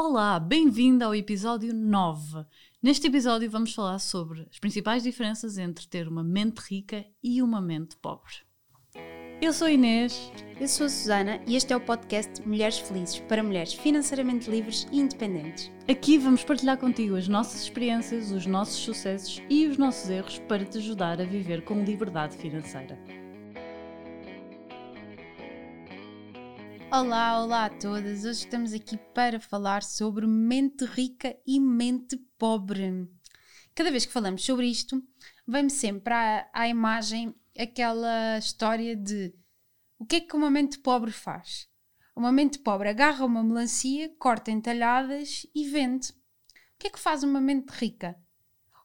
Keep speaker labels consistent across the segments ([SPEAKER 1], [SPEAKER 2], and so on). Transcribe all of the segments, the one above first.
[SPEAKER 1] Olá, bem-vindo ao episódio 9. Neste episódio vamos falar sobre as principais diferenças entre ter uma mente rica e uma mente pobre. Eu sou Inês.
[SPEAKER 2] Eu sou a Susana e este é o podcast Mulheres Felizes para mulheres financeiramente livres e independentes.
[SPEAKER 1] Aqui vamos partilhar contigo as nossas experiências, os nossos sucessos e os nossos erros para te ajudar a viver com liberdade financeira.
[SPEAKER 2] Olá, olá a todas! Hoje estamos aqui para falar sobre mente rica e mente pobre. Cada vez que falamos sobre isto, vem-me sempre à, à imagem aquela história de o que é que uma mente pobre faz? Uma mente pobre agarra uma melancia, corta em talhadas e vende. O que é que faz uma mente rica?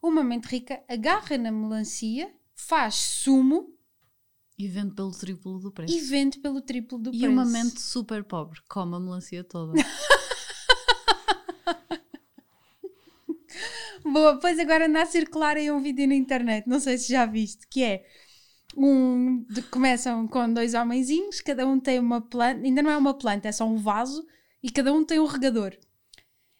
[SPEAKER 2] Uma mente rica agarra na melancia, faz sumo
[SPEAKER 1] E vende pelo triplo do preço.
[SPEAKER 2] e vende pelo triplo do
[SPEAKER 1] E
[SPEAKER 2] preço.
[SPEAKER 1] uma mente super pobre, come a melancia toda.
[SPEAKER 2] Boa, pois agora anda a circular aí um vídeo na internet, não sei se já viste, que é um. de- começam com dois homenzinhos, cada um tem uma planta, ainda não é uma planta, é só um vaso, e cada um tem um regador.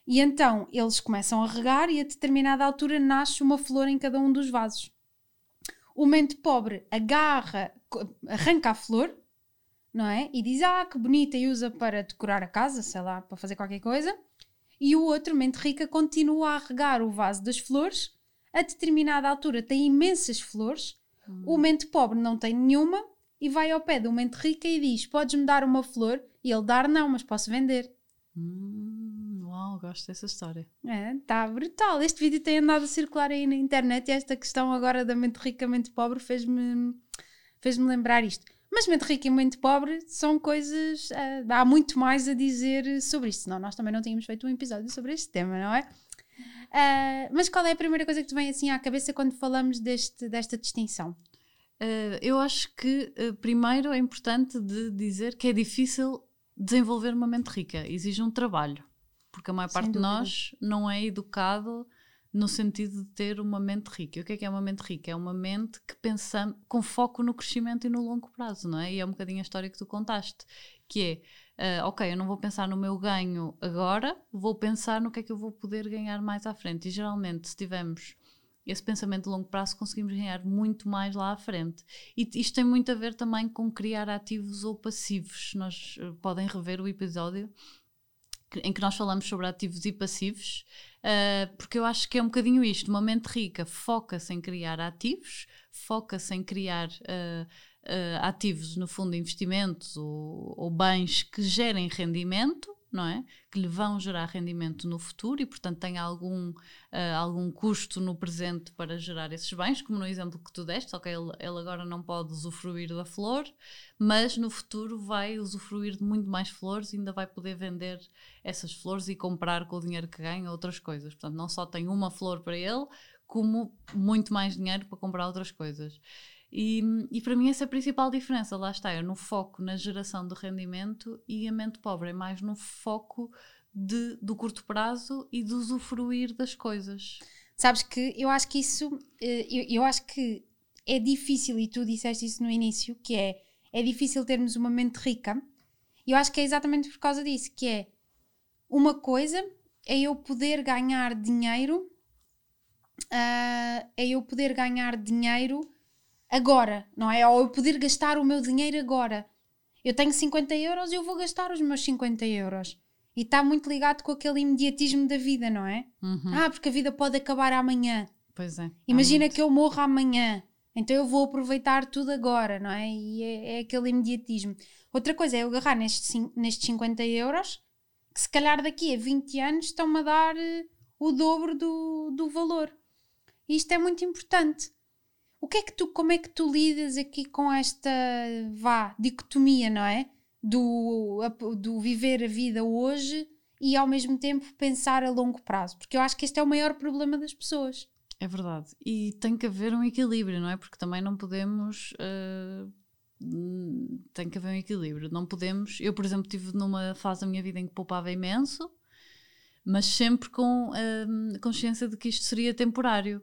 [SPEAKER 2] E então eles começam a regar e a determinada altura nasce uma flor em cada um dos vasos. O mente pobre agarra, arranca a flor, não é? E diz, ah, que bonita, e usa para decorar a casa, sei lá, para fazer qualquer coisa. E o outro, mente rica, continua a regar o vaso das flores. A determinada altura tem imensas flores. O mente pobre não tem nenhuma e vai ao pé do mente rica e diz: Podes-me dar uma flor? E ele dar não, mas posso vender.
[SPEAKER 1] Hum, uau, gosto dessa história.
[SPEAKER 2] É, tá brutal. Este vídeo tem andado a circular aí na internet e esta questão agora da mente rica mente pobre fez-me fez lembrar isto. Mas mente rica e mente pobre são coisas. ah, há muito mais a dizer sobre isto, senão nós também não tínhamos feito um episódio sobre este tema, não é? Ah, mas qual é a primeira coisa que te vem assim à cabeça quando falamos deste, desta distinção?
[SPEAKER 1] Uh, eu acho que uh, primeiro é importante de dizer que é difícil desenvolver uma mente rica, exige um trabalho, porque a maior
[SPEAKER 2] Sem
[SPEAKER 1] parte de nós não é educado no sentido de ter uma mente rica. E o que é que é uma mente rica? É uma mente que pensa com foco no crescimento e no longo prazo, não é? E é um bocadinho a história que tu contaste, que é, uh, ok, eu não vou pensar no meu ganho agora, vou pensar no que é que eu vou poder ganhar mais à frente. E geralmente, se tivermos esse pensamento de longo prazo, conseguimos ganhar muito mais lá à frente. E isto tem muito a ver também com criar ativos ou passivos. Nós eh, podem rever o episódio em que nós falamos sobre ativos e passivos, eh, porque eu acho que é um bocadinho isto. Uma mente rica foca-se em criar ativos, foca-se em criar eh, eh, ativos, no fundo, investimentos ou, ou bens que gerem rendimento, não é? Que lhe vão gerar rendimento no futuro e, portanto, tem algum, eh, algum custo no presente para gerar esses bens, como no exemplo que tu deste, ok, ele, ele agora não pode usufruir da flor, mas no futuro vai usufruir de muito mais flores e ainda vai poder vender essas flores e comprar com o dinheiro que ganha outras coisas. Portanto, não só tem uma flor para ele, como muito mais dinheiro para comprar outras coisas. E, e para mim essa é a principal diferença, lá está, é no foco na geração de rendimento e a mente pobre é mais no foco de, do curto prazo e de usufruir das coisas.
[SPEAKER 2] Sabes que eu acho que isso, eh, eu, eu acho que é difícil, e tu disseste isso no início, que é, é difícil termos uma mente rica, e eu acho que é exatamente por causa disso, que é, uma coisa é eu poder ganhar dinheiro, ah, é eu poder ganhar dinheiro agora, não é? Ou eu poder gastar o meu dinheiro agora. Eu tenho 50 euros e eu vou gastar os meus 50 euros. E está muito ligado com aquele imediatismo da vida, não é?
[SPEAKER 1] Uhum.
[SPEAKER 2] Ah, porque a vida pode acabar amanhã.
[SPEAKER 1] Pois é.
[SPEAKER 2] Imagina que eu morro amanhã. Então eu vou aproveitar tudo agora, não é? E é, é aquele imediatismo. Outra coisa é eu agarrar nestes, nestes 50 euros, que se calhar daqui a 20 anos estão-me a dar eh, o dobro do, do valor. E isto é muito importante. O que é que tu, como é que tu lidas aqui com esta, vá, dicotomia, não é? Do, a- do viver a vida hoje e ao mesmo tempo pensar a longo prazo. Porque eu acho que este é o maior problema das pessoas.
[SPEAKER 1] É verdade. E tem que haver um equilíbrio, não é? Porque também não podemos. eh, hum, tem que haver um equilíbrio. Não podemos. Eu, por exemplo, tive numa fase da minha vida em que poupava imenso, mas sempre com hum, consciência de que isto seria temporário.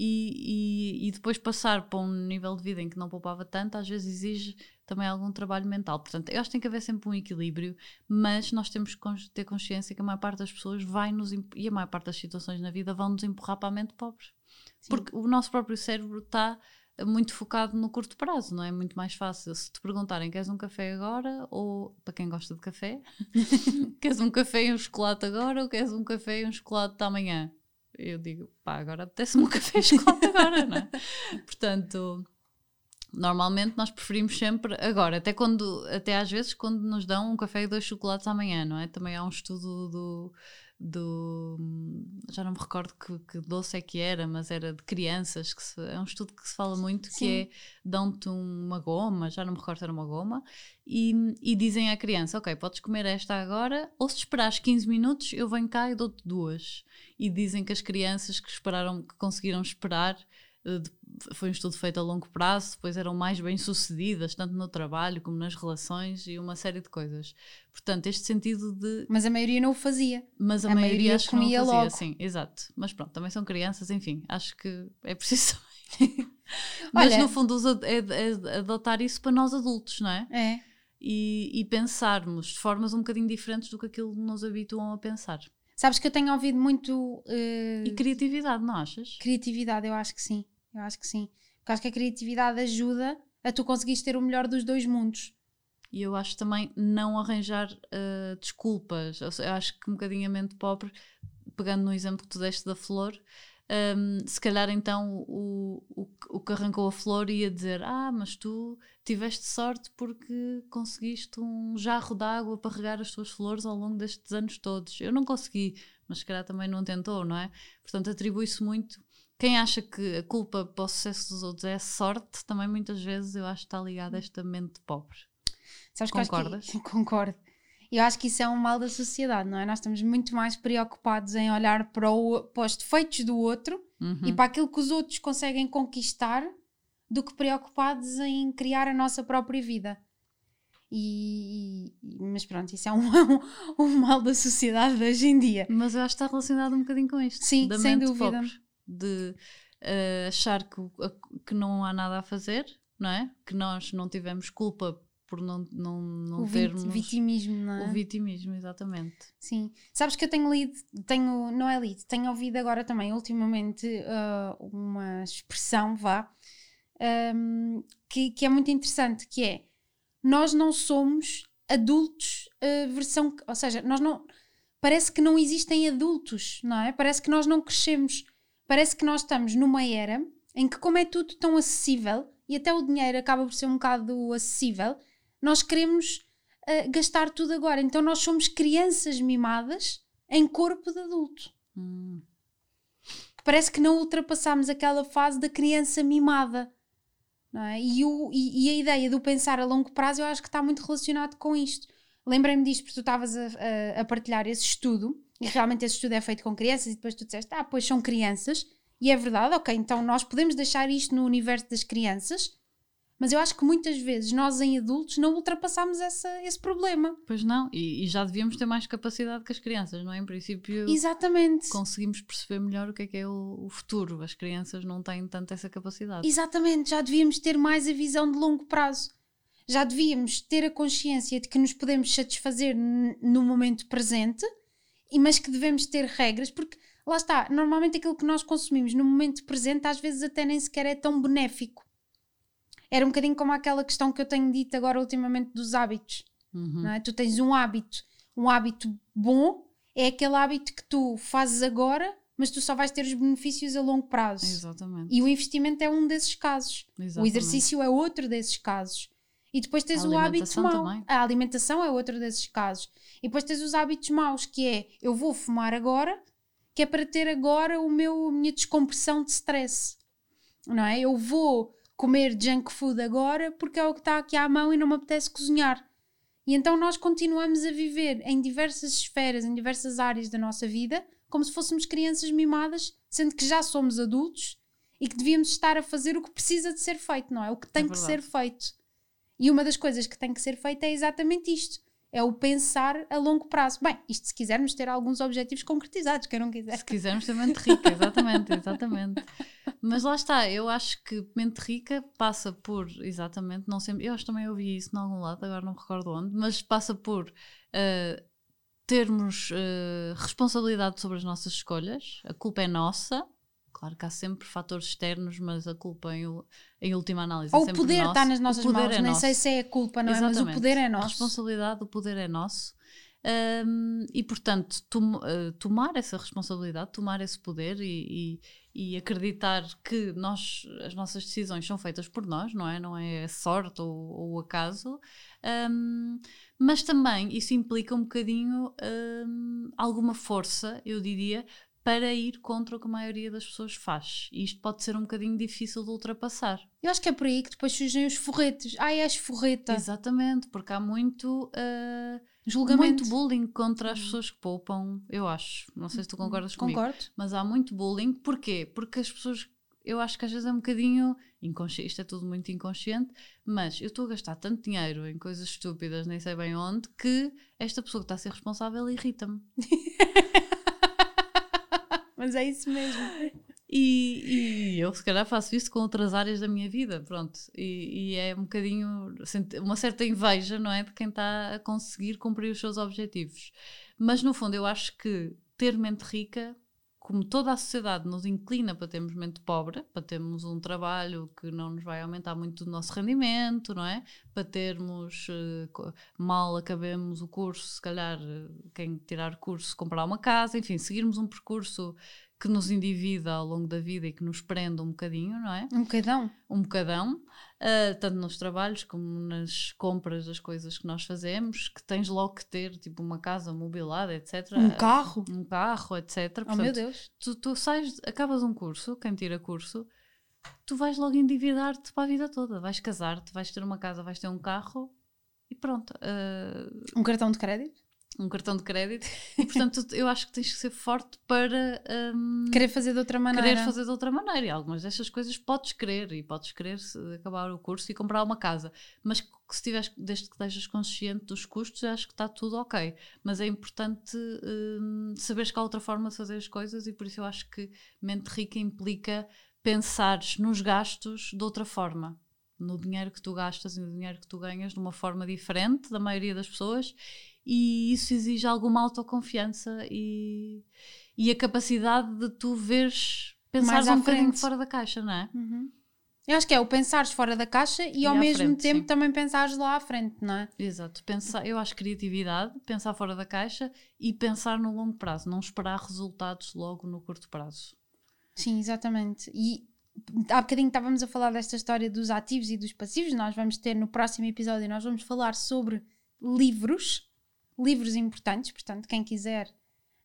[SPEAKER 1] E, e, e, depois passar para um nível de vida em que não poupava tanto, às vezes exige também algum trabalho mental. Portanto, eu acho que tem que haver sempre um equilíbrio, mas nós temos que ter consciência que a maior parte das pessoas vai nos e a maior parte das situações na vida vão nos empurrar para a mente pobre. Sim. Porque o nosso próprio cérebro está muito focado no curto prazo, não é? Muito mais fácil. Se te perguntarem, queres um café agora? Ou, para quem gosta de café, queres um café e um chocolate agora? Ou queres um café e um chocolate amanhã? Eu digo, pá, agora apetece-me um café chocolate agora, não é? Portanto, normalmente nós preferimos sempre agora, até quando, até às vezes quando nos dão um café e dois chocolates amanhã, não é? Também há um estudo do do. Já não me recordo que, que, doce é que era, mas era de crianças. Que se, é um estudo que se fala muito Sim. que é dão-te uma goma, já não me recordo se era uma goma, e, e dizem à criança: Ok, podes comer esta agora, ou se esperares 15 minutos, eu venho cá e dou-te duas. E dizem que as crianças que esperaram, que conseguiram esperar foi um estudo feito a longo prazo, depois eram mais bem sucedidas, tanto no trabalho como nas relações e uma série de coisas. Portanto, este sentido de.
[SPEAKER 2] Mas a maioria não o fazia.
[SPEAKER 1] Mas a, a maioria, maioria acho comia que não o fazia, logo. sim, exato. Mas pronto, também são crianças, enfim, acho que é preciso também. Mas Olha, no fundo é, é, adotar isso para nós adultos, não é?
[SPEAKER 2] É.
[SPEAKER 1] E, e pensarmos de formas um bocadinho diferentes do que aquilo que nos habituam a pensar.
[SPEAKER 2] Sabes que eu tenho ouvido muito.
[SPEAKER 1] Uh... E criatividade, não achas?
[SPEAKER 2] Criatividade, eu acho que sim. Eu acho que sim. Porque acho que a criatividade ajuda a tu conseguires ter o melhor dos dois mundos.
[SPEAKER 1] E eu acho também não arranjar uh, desculpas. Eu acho que um bocadinho a mente pobre, pegando no exemplo que tu deste da flor, um, se calhar então o, o, o que arrancou a flor ia dizer: Ah, mas tu tiveste sorte porque conseguiste um jarro de água para regar as tuas flores ao longo destes anos todos. Eu não consegui, mas se calhar também não tentou, não é? Portanto, atribui-se muito quem acha que a culpa para o sucesso dos outros é sorte, também muitas vezes eu acho que está ligado a esta mente pobre.
[SPEAKER 2] Sabes Concordas? Que, concordo. Eu acho que isso é um mal da sociedade, não é? Nós estamos muito mais preocupados em olhar para, o, para os defeitos do outro uhum. e para aquilo que os outros conseguem conquistar do que preocupados em criar a nossa própria vida. E, mas pronto, isso é um, um, um, mal da sociedade de hoje em dia.
[SPEAKER 1] Mas eu acho que está relacionado um bocadinho com isto.
[SPEAKER 2] Sim, sem dúvida.
[SPEAKER 1] Pobre de uh, achar que, que não há nada a fazer, não é? Que nós não tivemos culpa por não, não, não
[SPEAKER 2] o
[SPEAKER 1] termos
[SPEAKER 2] vitimismo, não é?
[SPEAKER 1] O vitimismo, exatamente.
[SPEAKER 2] Sim. Sabes que eu tenho lido, tenho, não é lido, tenho ouvido agora também, ultimamente, uh, uma expressão, vá, um, que, que é muito interessante, que é nós não somos adultos uh, versão, ou seja, nós não parece que não existem adultos, não é? Parece que nós não crescemos parece que nós estamos numa era em que, como é tudo tão acessível e até o dinheiro acaba por ser um bocado acessível, nós queremos uh, gastar tudo agora. Então nós somos crianças mimadas em corpo de adulto. Hum. Parece que não ultrapassamos aquela fase da criança mimada. É? E, o, e, e, a ideia do pensar a longo prazo eu acho que está muito relacionado com isto. Lembrei-me disto porque tu estavas a, a, a partilhar esse estudo e realmente esse estudo é feito com crianças, e depois tu disseste, ah, pois são crianças, e é verdade, ok, então nós podemos deixar isto no universo das crianças, mas eu acho que muitas vezes nós em adultos não ultrapassamos essa, esse problema.
[SPEAKER 1] Pois não, e, e, já devíamos ter mais capacidade que as crianças, não é? Em princípio,
[SPEAKER 2] Exatamente.
[SPEAKER 1] conseguimos perceber melhor o que é que é o, o futuro. As crianças não têm tanto essa capacidade.
[SPEAKER 2] Exatamente, já devíamos ter mais a visão de longo prazo. Já devíamos ter a consciência de que nos podemos satisfazer no momento presente mas que devemos ter regras, porque lá está, normalmente aquilo que nós consumimos no momento presente às vezes até nem sequer é tão benéfico. Era um bocadinho como aquela questão que eu tenho dito agora ultimamente dos hábitos. Uhum. Não é? Tu tens um hábito, um hábito bom é aquele hábito que tu fazes agora, mas tu só vais ter os benefícios a longo prazo.
[SPEAKER 1] Exatamente.
[SPEAKER 2] E o investimento é um desses casos. Exatamente. O exercício é outro desses casos. E depois tens o hábito mau. Também. A alimentação é outro desses casos. E depois tens os hábitos maus, que é eu vou fumar agora, que é para ter agora o meu, a minha descompressão de stress. Não é? Eu vou comer junk food agora porque é o que está aqui à mão e não me apetece cozinhar. E então nós continuamos a viver em diversas esferas, em diversas áreas da nossa vida, como se fôssemos crianças mimadas, sendo que já somos adultos e que devíamos estar a fazer o que precisa de ser feito, não é? O que tem é que ser feito. E uma das coisas que tem que ser feita é exatamente isto: é o pensar a longo prazo. Bem, isto se quisermos ter alguns objetivos concretizados, quem não quiser.
[SPEAKER 1] Se quisermos ter mente rica, exatamente, exatamente. Mas lá está, eu acho que mente rica passa por, exatamente, não sempre, eu acho que também ouvi isso em algum lado, agora não me recordo onde, mas passa por uh, termos uh, responsabilidade sobre as nossas escolhas, a culpa é nossa, Claro que há sempre fatores externos, mas a culpa em, em última análise
[SPEAKER 2] Ou
[SPEAKER 1] é
[SPEAKER 2] o poder
[SPEAKER 1] nosso.
[SPEAKER 2] está nas nossas
[SPEAKER 1] mãos,
[SPEAKER 2] é nem nosso. sei se é a culpa, não Exatamente. é? Mas o poder é nosso.
[SPEAKER 1] A responsabilidade, o poder é nosso. Um, e portanto, tom, uh, tomar essa responsabilidade, tomar esse poder e, e, e, acreditar que nós, as nossas decisões são feitas por nós, não é? Não é sorte ou, ou acaso. Um, mas também isso implica um bocadinho um, alguma força, eu diria, para ir contra o que a maioria das pessoas faz. E isto pode ser um bocadinho difícil de ultrapassar.
[SPEAKER 2] Eu acho que é por aí que depois surgem os forretes. Ai, és forreta.
[SPEAKER 1] Exatamente, porque há muito. Uh, Julgamento. Muito bullying contra as pessoas que poupam, eu acho. Não sei se tu uhum. concordas comigo.
[SPEAKER 2] Concordo.
[SPEAKER 1] Mas há muito bullying. Porquê? Porque as pessoas eu acho que às vezes é um bocadinho inconsciente, isto é tudo muito inconsciente, mas eu estou a gastar tanto dinheiro em coisas estúpidas, nem sei bem onde, que esta pessoa que está a ser responsável irrita-me.
[SPEAKER 2] Mas é isso mesmo.
[SPEAKER 1] E, e, eu, se calhar, faço isso com outras áreas da minha vida, pronto. E, e, é um bocadinho, uma certa inveja, não é? De quem está a conseguir cumprir os seus objetivos. Mas, no fundo, eu acho que ter mente rica, como toda a sociedade nos inclina para termos mente pobre, para termos um trabalho que não nos vai aumentar muito o nosso rendimento, não é? Para termos, uh, mal acabemos o curso, se calhar, uh, quem tirar curso, comprar uma casa, enfim, seguirmos um percurso que nos endivida ao longo da vida e que nos prende um bocadinho, não é?
[SPEAKER 2] Um bocadão.
[SPEAKER 1] Um bocadão, uh, tanto nos trabalhos como nas compras das coisas que nós fazemos, que tens logo que ter, tipo, uma casa mobilada, etc.
[SPEAKER 2] Um carro.
[SPEAKER 1] Um carro, etc.
[SPEAKER 2] Portanto, oh, meu Deus.
[SPEAKER 1] Tu, tu sais, acabas um curso, quem tira curso, tu vais logo endividar-te para a vida toda. Vais casar-te, vais ter uma casa, vais ter um carro e pronto. Uh...
[SPEAKER 2] Um cartão de crédito?
[SPEAKER 1] Um cartão de crédito. E portanto eu acho que tens que ser forte para um,
[SPEAKER 2] querer fazer de outra maneira.
[SPEAKER 1] querer fazer de outra maneira. E algumas destas coisas podes querer e podes querer acabar o curso e comprar uma casa. Mas se tiveres, desde que estejas consciente dos custos acho que está tudo ok. Mas é importante um, saberes que há outra forma de fazer as coisas e por isso eu acho que mente rica implica pensares nos gastos de outra forma. No dinheiro que tu gastas e no dinheiro que tu ganhas de uma forma diferente da maioria das pessoas e isso exige alguma autoconfiança e, e a capacidade de tu veres, pensar um bocadinho fora da caixa, não é?
[SPEAKER 2] Uhum. Eu acho que é o pensares fora da caixa e, e ao mesmo frente, tempo sim. também pensares lá à frente, não é?
[SPEAKER 1] Exato. Pensar, eu acho criatividade, pensar fora da caixa e pensar no longo prazo, não esperar resultados logo no curto prazo.
[SPEAKER 2] Sim, exatamente. E há bocadinho estávamos a falar desta história dos ativos e dos passivos. Nós vamos ter no próximo episódio, nós vamos falar sobre livros livros importantes, portanto, quem quiser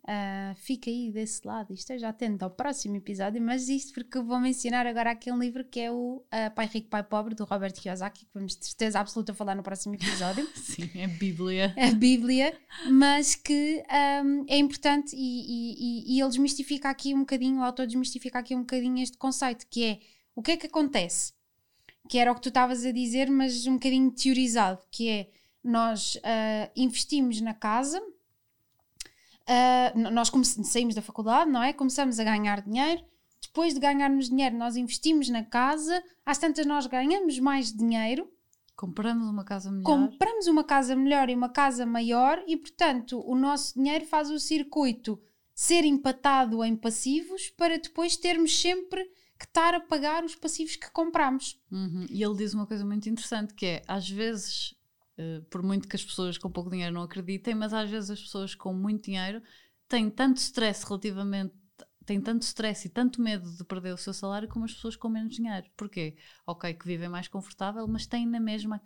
[SPEAKER 2] uh, fica aí desse lado e esteja atento ao próximo episódio, mas isto porque vou mencionar agora aquele livro que é o uh, Pai Rico, Pai Pobre, do Robert Kiyosaki, que vamos de certeza absoluta falar no próximo episódio.
[SPEAKER 1] Sim, é a Bíblia.
[SPEAKER 2] É a Bíblia, mas que um, é importante e, e, e ele desmistifica aqui um bocadinho, o autor desmistifica aqui um bocadinho este conceito, que é o que é que acontece? Que era o que tu estavas a dizer, mas um bocadinho teorizado, que é nós uh, investimos na casa, uh, nós saímos da faculdade, não é? Começamos a ganhar dinheiro. Depois de ganharmos dinheiro, nós investimos na casa. Às tantas, nós ganhamos mais dinheiro.
[SPEAKER 1] Compramos uma casa melhor.
[SPEAKER 2] Compramos uma casa melhor e uma casa maior, e portanto, o nosso dinheiro faz o circuito ser empatado em passivos para depois termos sempre que estar a pagar os passivos que compramos.
[SPEAKER 1] Uhum. E ele diz uma coisa muito interessante que é às vezes por muito que as pessoas com pouco dinheiro não acreditem, mas às vezes as pessoas com muito dinheiro têm tanto stress relativamente têm tanto stress e tanto medo de perder o seu salário como as pessoas com menos dinheiro. Porquê? Ok, que vivem mais confortável, mas têm na mesma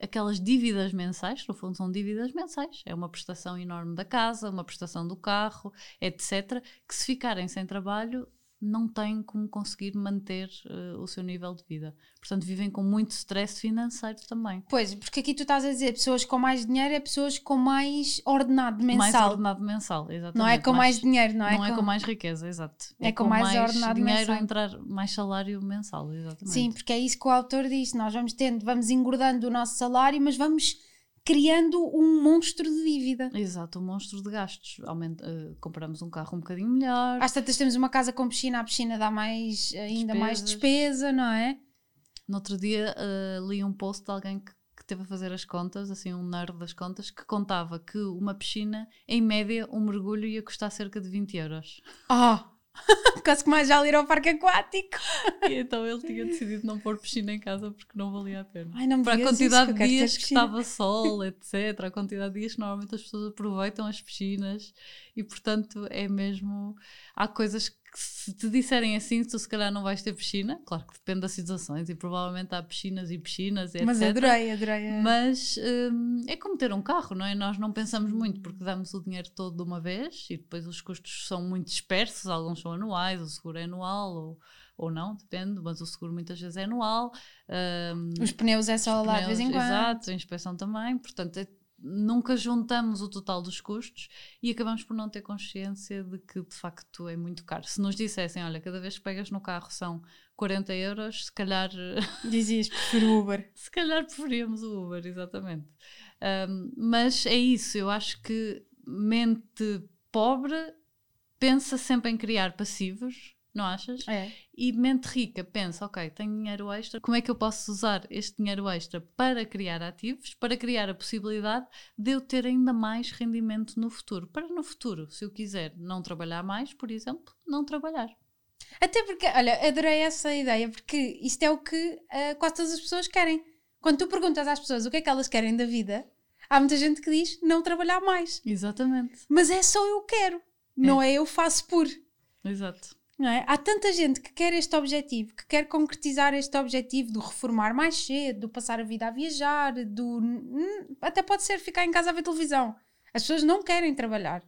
[SPEAKER 1] aquelas dívidas mensais, no fundo são dívidas mensais, é uma prestação enorme da casa, uma prestação do carro, etc., que se ficarem sem trabalho não têm como conseguir manter uh, o seu nível de vida. Portanto, vivem com muito stress financeiro também.
[SPEAKER 2] Pois, porque aqui tu estás a dizer pessoas com mais dinheiro é pessoas com mais ordenado mensal.
[SPEAKER 1] Mais ordenado mensal, exatamente.
[SPEAKER 2] Não é com mais, mais dinheiro, não é?
[SPEAKER 1] Não é com...
[SPEAKER 2] é
[SPEAKER 1] com mais riqueza, exato.
[SPEAKER 2] É, é com, com, mais, mais ordenado
[SPEAKER 1] dinheiro
[SPEAKER 2] mensal.
[SPEAKER 1] entrar mais salário mensal, exatamente.
[SPEAKER 2] Sim, porque é isso que o autor diz. Nós vamos tendo, vamos engordando o nosso salário, mas vamos criando um monstro de dívida.
[SPEAKER 1] Exato, um monstro de gastos. Aumenta, uh, compramos um carro um bocadinho melhor.
[SPEAKER 2] Às tantas temos uma casa com piscina, a piscina dá mais, ainda mais despesa, não é?
[SPEAKER 1] No outro dia uh, li um post de alguém que, que teve a fazer as contas, assim, um nerd das contas, que contava que uma piscina, em média, um mergulho ia custar cerca de 20 euros.
[SPEAKER 2] Ah! Oh. Quase que mais já ir ao parque aquático.
[SPEAKER 1] E então ele tinha decidido não pôr piscina em casa porque não valia a pena.
[SPEAKER 2] Ai, não
[SPEAKER 1] Para a quantidade de dias que estava sol, etc. A quantidade de dias que normalmente as pessoas aproveitam as piscinas e, portanto, é mesmo. Há coisas que se te disserem assim, tu se calhar não vais ter piscina, claro que depende das situações e provavelmente há piscinas e piscinas, etc.
[SPEAKER 2] Mas adorei, adorei.
[SPEAKER 1] Mas hum, é como ter um carro, não é? Nós não pensamos muito porque damos o dinheiro todo de uma vez e depois os custos são muito dispersos, alguns são anuais, o seguro é anual ou, ou não, depende, mas o seguro muitas vezes é anual.
[SPEAKER 2] Um, os pneus é só lá de vez em quando.
[SPEAKER 1] Exato, a inspeção também, portanto é nunca juntamos o total dos custos e acabamos por não ter consciência de que de facto é muito caro. Se nos dissessem, olha, cada vez que pegas no carro são 40 euros, se calhar.
[SPEAKER 2] Dizias, prefiro o Uber.
[SPEAKER 1] se calhar preferíamos o Uber, exatamente. Um, mas é isso, eu acho que mente pobre pensa sempre em criar passivos não achas?
[SPEAKER 2] É.
[SPEAKER 1] E mente rica pensa, ok, tenho dinheiro extra, como é que eu posso usar este dinheiro extra para criar ativos, para criar a possibilidade de eu ter ainda mais rendimento no futuro? Para no futuro, se eu quiser não trabalhar mais, por exemplo, não trabalhar.
[SPEAKER 2] Até porque, olha, adorei essa ideia, porque isto é o que uh, quase todas as pessoas querem. Quando tu perguntas às pessoas o que é que elas querem da vida, há muita gente que diz não trabalhar mais.
[SPEAKER 1] Exatamente.
[SPEAKER 2] Mas é só eu quero, é. não é eu faço por.
[SPEAKER 1] Exato.
[SPEAKER 2] É? Há tanta gente que quer este objetivo, que quer concretizar este objetivo do reformar mais cedo, do passar a vida a viajar, do. Até pode ser ficar em casa a ver televisão. As pessoas não querem trabalhar.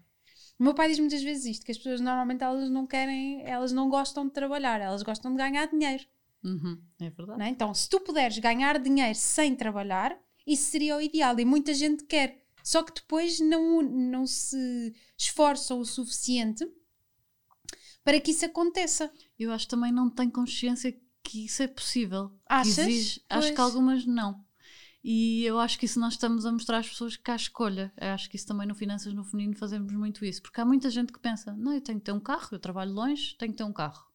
[SPEAKER 2] O meu pai diz muitas vezes isto: que as pessoas normalmente elas não querem, elas não gostam de trabalhar, elas gostam de ganhar dinheiro.
[SPEAKER 1] Uhum, é verdade.
[SPEAKER 2] É? Então, se tu puderes ganhar dinheiro sem trabalhar, isso seria o ideal. E muita gente quer. Só que depois não, não se esforçam o suficiente para que isso aconteça.
[SPEAKER 1] Eu acho que também não tenho consciência que isso é possível.
[SPEAKER 2] Achas?
[SPEAKER 1] Exige, acho que algumas não. E eu acho que isso nós estamos a mostrar às pessoas que há escolha. Eu acho que isso também no Finanças no Feminino fazemos muito isso. Porque há muita gente que pensa: não, eu tenho que ter um carro, eu trabalho longe, tenho que ter um carro.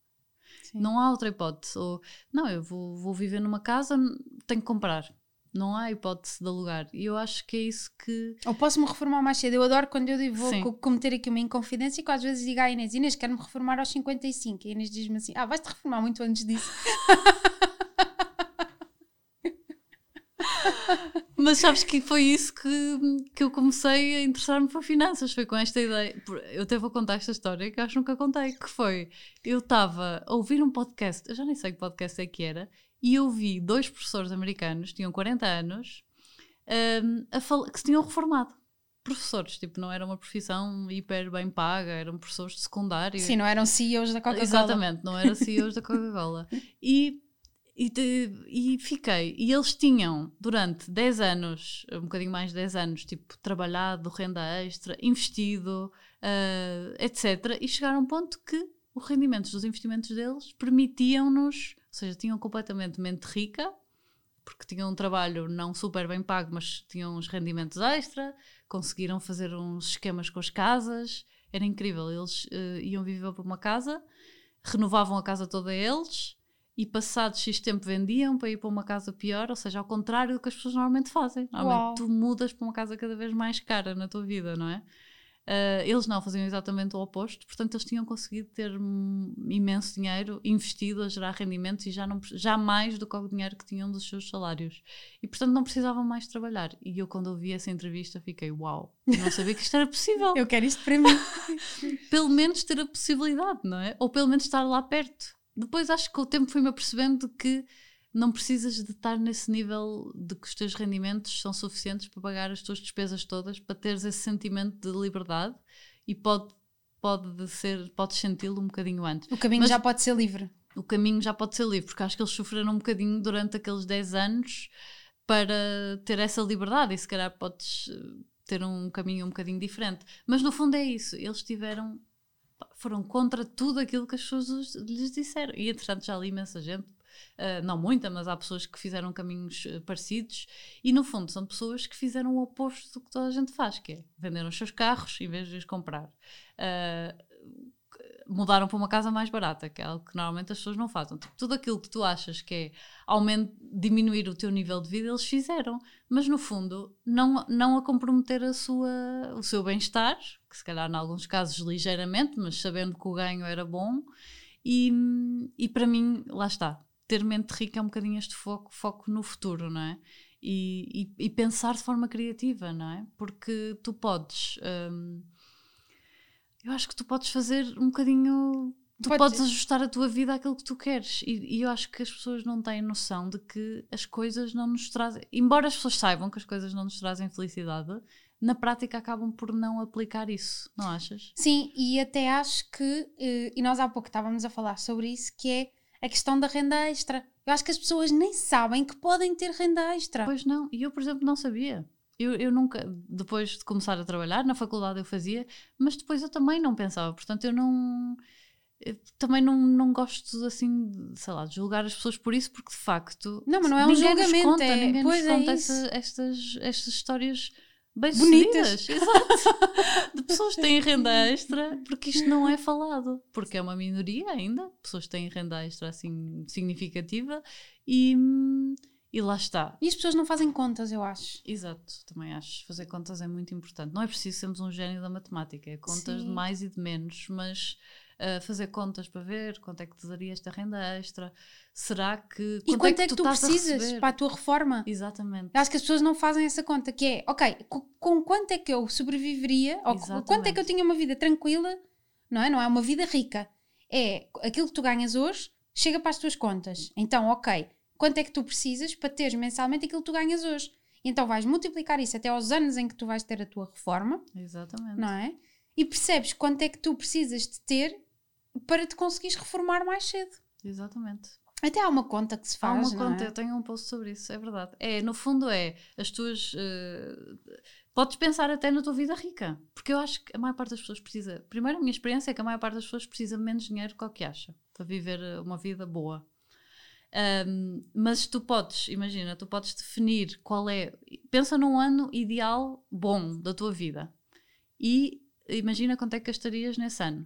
[SPEAKER 1] Sim. Não há outra hipótese. Ou, não, eu vou, vou viver numa casa, tenho que comprar. Não há hipótese de alugar. E eu acho que é isso que.
[SPEAKER 2] Ou posso-me reformar mais cedo. Eu adoro quando eu vou Sim. cometer aqui uma inconfidência e que às vezes digo à Inês: Inês, quero-me reformar aos 55. E a Inês diz-me assim: Ah, vais-te reformar muito antes disso.
[SPEAKER 1] Mas sabes que foi isso que, que eu comecei a interessar-me por finanças. Foi com esta ideia. Eu até vou contar esta história que acho que nunca contei. Que foi: eu estava a ouvir um podcast, eu já nem sei que podcast é que era, e eu vi dois professores americanos, tinham 40 anos, um, que se tinham reformado. Professores, tipo, não era uma profissão hiper bem paga, eram professores de secundário.
[SPEAKER 2] Sim, não eram CEOs da Coca-Cola.
[SPEAKER 1] Exatamente, não eram CEOs da Coca-Cola. E e, e, fiquei. E eles tinham, durante 10 anos, um bocadinho mais de 10 anos, tipo, trabalhado, renda extra, investido, uh, etc. E chegaram a um ponto que os rendimentos dos investimentos deles permitiam-nos seja, tinham completamente mente rica, porque tinham um trabalho não super bem pago, mas tinham uns rendimentos extra, conseguiram fazer uns esquemas com as casas, era incrível. Eles uh, iam viver para uma casa, renovavam a casa toda eles e passados X tempo vendiam para ir para uma casa pior, ou seja, ao contrário do que as pessoas normalmente fazem. Normalmente Uau. tu mudas para uma casa cada vez mais cara na tua vida, não é? Uh, eles não faziam exatamente o oposto, portanto eles tinham conseguido ter imenso dinheiro investido a gerar rendimentos e já, não, já mais do que o dinheiro que tinham dos seus salários. E portanto não precisavam mais trabalhar. E eu, quando ouvi essa entrevista, fiquei: Uau, não sabia que isto era possível.
[SPEAKER 2] eu quero isto para mim.
[SPEAKER 1] pelo menos ter a possibilidade, não é? Ou pelo menos estar lá perto. Depois acho que o tempo foi-me apercebendo que não precisas de estar nesse nível de que os teus rendimentos são suficientes para pagar as tuas despesas todas, para teres esse sentimento de liberdade e pode, pode ser, podes senti-lo um bocadinho antes.
[SPEAKER 2] O caminho Mas já pode ser livre.
[SPEAKER 1] O caminho já pode ser livre, porque acho que eles sofreram um bocadinho durante aqueles 10 anos para ter essa liberdade e se calhar podes eh, ter um caminho um bocadinho diferente. Mas no fundo é isso, eles tiveram foram contra tudo aquilo que as pessoas lhes disseram. E entretanto já li imensa gente Uh, não muita, mas há pessoas que fizeram caminhos uh, parecidos e, no fundo, são pessoas que fizeram o oposto do que toda a gente faz, que é venderam os seus carros em vez de os comprar. Uh, mudaram para uma casa mais barata, que é algo que normalmente as pessoas não fazem. Tipo, tudo aquilo que tu achas que é aument diminuir o teu nível de vida, eles fizeram. Mas no fundo, não, não a comprometer a sua, o seu bem-estar, que se calhar em alguns casos ligeiramente, mas sabendo que o ganho era bom. E, e para mim, lá está, ter mente rica é um bocadinho este foco, foco no futuro, não é? E, e, e pensar de forma criativa, não é? Porque tu podes. Hum, eu acho que tu podes fazer um bocadinho. Tu Pode podes ajustar a tua vida àquilo que tu queres. E, e, eu acho que as pessoas não têm noção de que as coisas não nos trazem. Embora as pessoas saibam que as coisas não nos trazem felicidade, na prática acabam por não aplicar isso, não achas?
[SPEAKER 2] Sim, e até acho que. Eh, e nós há pouco estávamos a falar sobre isso, que é a questão da renda extra. Eu acho que as pessoas nem sabem que podem ter renda extra.
[SPEAKER 1] Pois não, e eu, por exemplo, não sabia. Eu, eu nunca, depois de começar a trabalhar, na faculdade eu fazia, mas depois eu também não pensava. Portanto, eu não. Eu também não, não gosto assim, sei lá, de julgar as pessoas por isso, porque de facto.
[SPEAKER 2] Não, mas não é um julgamento.
[SPEAKER 1] Conta,
[SPEAKER 2] é,
[SPEAKER 1] ninguém
[SPEAKER 2] pois
[SPEAKER 1] nos conta
[SPEAKER 2] é
[SPEAKER 1] essa, estas, estas histórias
[SPEAKER 2] Bonitas.
[SPEAKER 1] Exato. de pessoas que têm renda extra, porque isto não é falado. Porque é uma minoria ainda, pessoas que têm renda extra assim significativa e e lá está.
[SPEAKER 2] E as pessoas não fazem contas, eu acho.
[SPEAKER 1] Exato, também acho. Fazer contas é muito importante. Não é preciso sermos um gênio da matemática, é contas
[SPEAKER 2] Sim.
[SPEAKER 1] de mais e de menos, mas uh, fazer contas para ver quanto é que te daria esta renda extra. Será que.
[SPEAKER 2] E quanto é que,
[SPEAKER 1] tu,
[SPEAKER 2] tu precisas para a tua reforma?
[SPEAKER 1] Exatamente.
[SPEAKER 2] Eu acho que as pessoas não fazem essa conta, que é, ok, com, com quanto é que eu sobreviveria, ou com quanto é que eu tinha uma vida tranquila, não é? Não é uma vida rica. É aquilo que tu ganhas hoje, chega para as tuas contas. Então, ok quanto é que tu precisas para teres mensalmente aquilo que tu ganhas hoje. Então vais multiplicar isso até aos anos em que tu vais ter a tua reforma.
[SPEAKER 1] Exatamente.
[SPEAKER 2] Não é? E percebes quanto é que tu precisas de ter para te conseguires reformar mais cedo.
[SPEAKER 1] Exatamente.
[SPEAKER 2] Até há uma conta que se faz.
[SPEAKER 1] Há uma conta,
[SPEAKER 2] é?
[SPEAKER 1] eu tenho um post sobre isso, é verdade. É, no fundo, é as tuas. Uh, podes pensar até na tua vida rica. Porque eu acho que a maior parte das pessoas precisa. Primeiro, a minha experiência é que a maior parte das pessoas precisa menos dinheiro do que o que acha para viver eh, uma vida boa. Um, mas tu podes, imagina, tu podes definir qual é. Pensa num ano ideal bom da tua vida e imagina quanto é que gastarias nesse ano.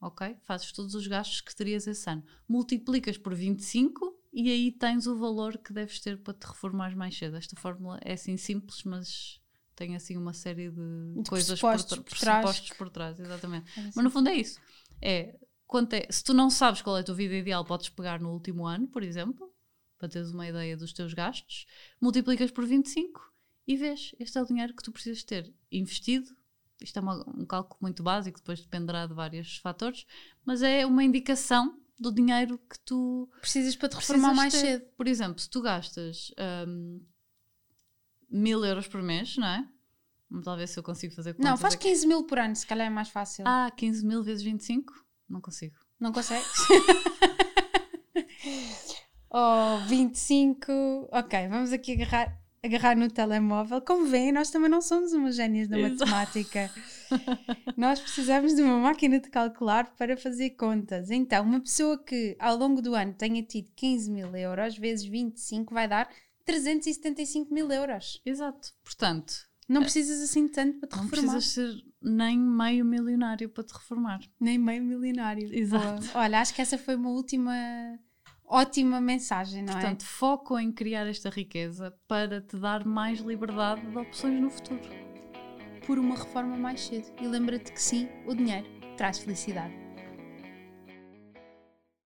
[SPEAKER 1] Ok? Fazes todos os gastos que terias esse ano. Multiplicas por 25 e aí tens o valor que deves ter para te reformar mais cedo. Esta fórmula é assim simples, mas tem assim uma série de,
[SPEAKER 2] de
[SPEAKER 1] coisas
[SPEAKER 2] por, por, trás.
[SPEAKER 1] por trás. Exatamente.
[SPEAKER 2] É assim.
[SPEAKER 1] Mas no fundo é isso. É quanto é, se tu não sabes qual é a tua vida ideal, podes pegar no último ano, por exemplo, para teres uma ideia dos teus gastos, multiplicas por 25 e vês, este é o dinheiro que tu precisas ter investido. Isto é uma, um cálculo muito básico, depois dependerá de vários fatores, mas é uma indicação do dinheiro que tu
[SPEAKER 2] precisas para te reformar mais ter. cedo.
[SPEAKER 1] Por exemplo, se tu gastas um, mil euros por mês, não é? Vamos lá ver se eu consigo fazer contas
[SPEAKER 2] Não, faz
[SPEAKER 1] aqui.
[SPEAKER 2] 15 mil por ano, se calhar é mais fácil.
[SPEAKER 1] Ah, 15 mil vezes 25? Não consigo.
[SPEAKER 2] Não consegues? oh, 25. Ok, vamos aqui agarrar, agarrar no telemóvel. Como veem, nós também não somos umas génias da
[SPEAKER 1] Exato.
[SPEAKER 2] matemática. nós precisamos de uma máquina de calcular para fazer contas. Então, uma pessoa que ao longo do ano tenha tido 15 mil euros vezes 25 vai dar 375 mil euros.
[SPEAKER 1] Exato. Portanto,
[SPEAKER 2] Não precisas assim tanto para te
[SPEAKER 1] não
[SPEAKER 2] reformar.
[SPEAKER 1] precisas ser nem meio milionário para te reformar.
[SPEAKER 2] Nem meio milionário.
[SPEAKER 1] Exato.
[SPEAKER 2] Olha, acho que essa foi uma última ótima mensagem, não
[SPEAKER 1] Portanto, foco em criar esta riqueza para te dar mais liberdade de opções no futuro.
[SPEAKER 2] é? Por uma reforma mais cedo. E lembra-te que sim, o dinheiro traz felicidade.